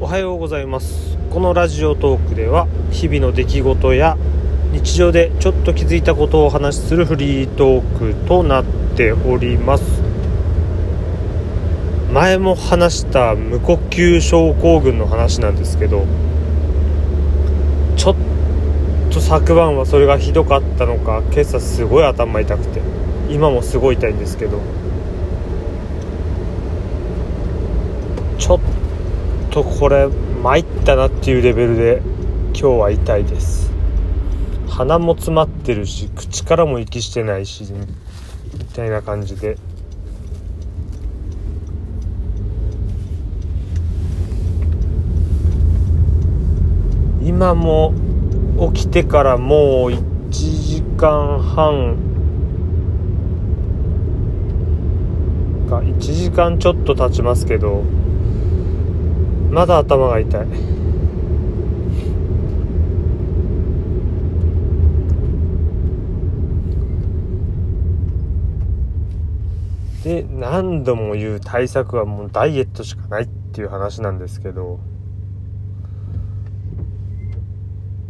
おはようございます。このラジオトークでは日々の出来事や日常でちょっと気づいたことをお話しするフリートークとなっております。前も話した無呼吸症候群の話なんですけどちょっと昨晩はそれがひどかったのか今朝すごい頭痛くて今もすごい痛いんですけどちょっととこれ参ったなっていうレベルで今日は痛いです。鼻も詰まってるし口からも息してないしみたいな感じで。今も起きてからもう1時間半か1時間ちょっと経ちますけどまだ頭が痛い。で何度も言う対策はもうダイエットしかないっていう話なんですけど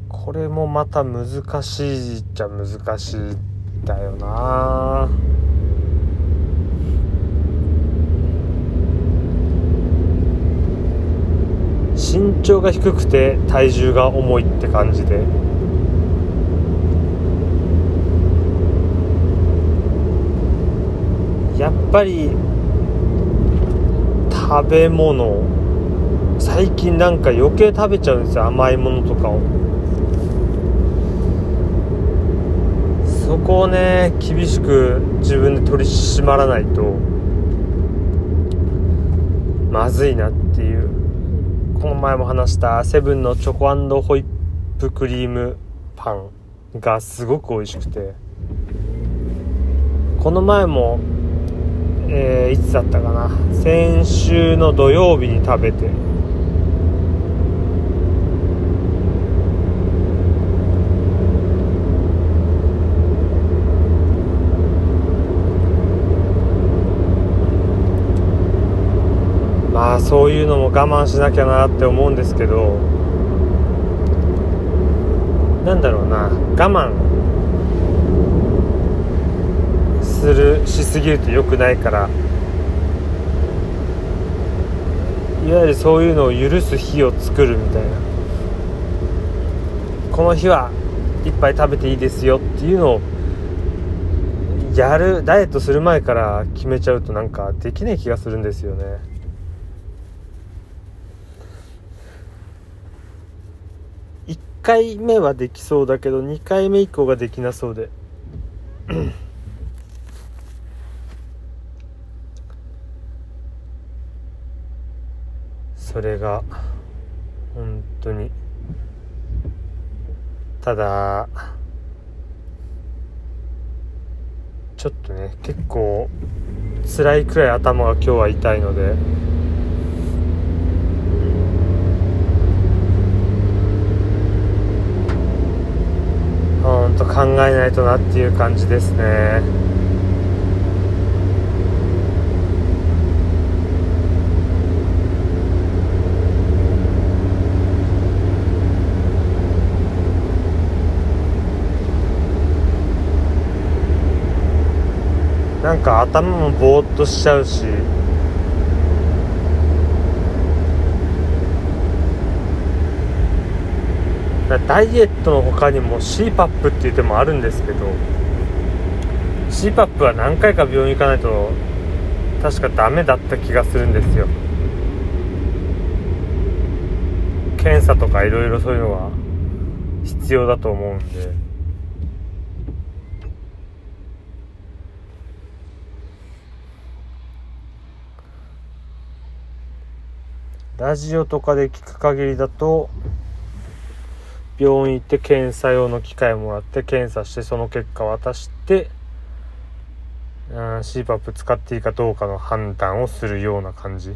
これもまた難しいっちゃ難しいだよな。身長が低くて体重が重いって感じで。やっぱり食べ物。最近なんか余計食べちゃうんですよ甘いものとかを。そこをね厳しく自分で取り締まらないとまずいなって。この前も話したセブンのチョコホイップクリームパンがすごく美味しくてこの前もえー、いつだったかな先週の土曜日に食べてまあそういうのも我慢しなきゃなって思うんですけどなんだろうな。我慢するしすぎると良くないから。いわゆるそういうのを許す日を作るみたいな。この日はいっぱい食べていいですよっていうのをやるダイエットする前から決めちゃうとなんかできない気がするんですよね1回目はできそうだけど2回目以降ができなそうで。それが本当にただちょっとね結構辛いくらい頭が今日は痛いのでほんと考えないとなっていう感じですね。なんか頭もぼーっとしちゃうし。ダイエットの他にも CPAP っていう手もあるんですけど CPAP は何回か病院行かないと確かダメだった気がするんですよ。検査とかいろいろそういうのが必要だと思うんで。ラジオとかで聞く限りだと病院行って検査用の機械もらって検査してその結果渡してうん CPAP 使っていいかどうかの判断をするような感じ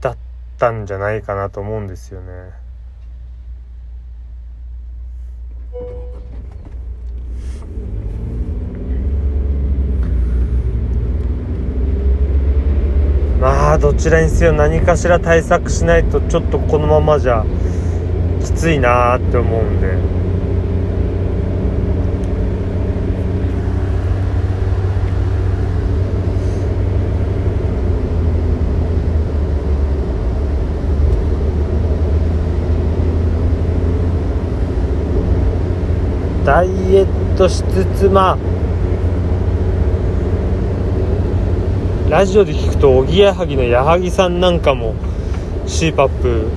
だったんじゃないかなと思うんですよね。まあどちらにせよ何かしら対策しないとちょっとこのままじゃきついなーって思うんで。ダイエットしつつまあラジオで聞くとおぎやはぎの矢作さんなんかも CPAP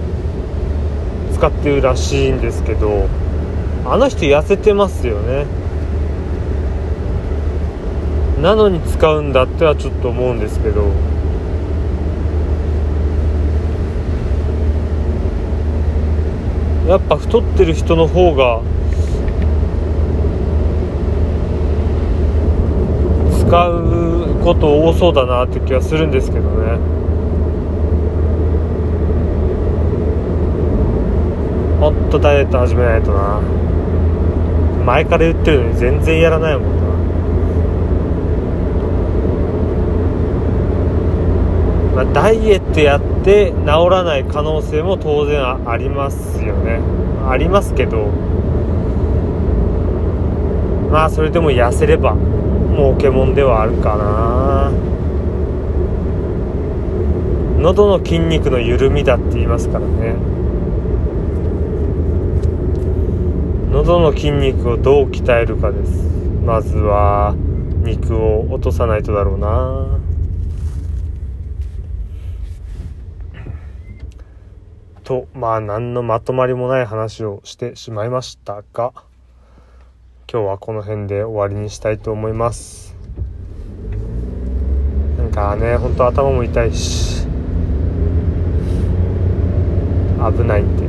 使ってるらしいんですけどあの人痩せてますよね。なのに使うんだってはちょっと思うんですけど。やっぱ太ってる人の方が使うこと多そうだなって気はするんですけどね。ほんとダイエット始めないとな。前から言ってるのに全然やらないもんな、まあ、ダイエットやって治らない可能性も当然ありますよね。ありますけど。まあそれでも痩せれば。儲けもんではあるかな。喉の筋肉の緩みだって言いますからね。喉の筋肉をどう鍛えるかです。まずは肉を落とさないとだろうな。とまあ何のまとまりもない話をしてしまいましたが。今日はこの辺で終わりにしたいと思います。なんかねほんと頭も痛いし危ないんで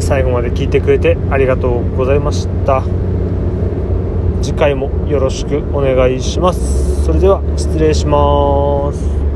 最後まで聞いてくれてありがとうございました。次回もよろしくお願いします。それでは失礼します。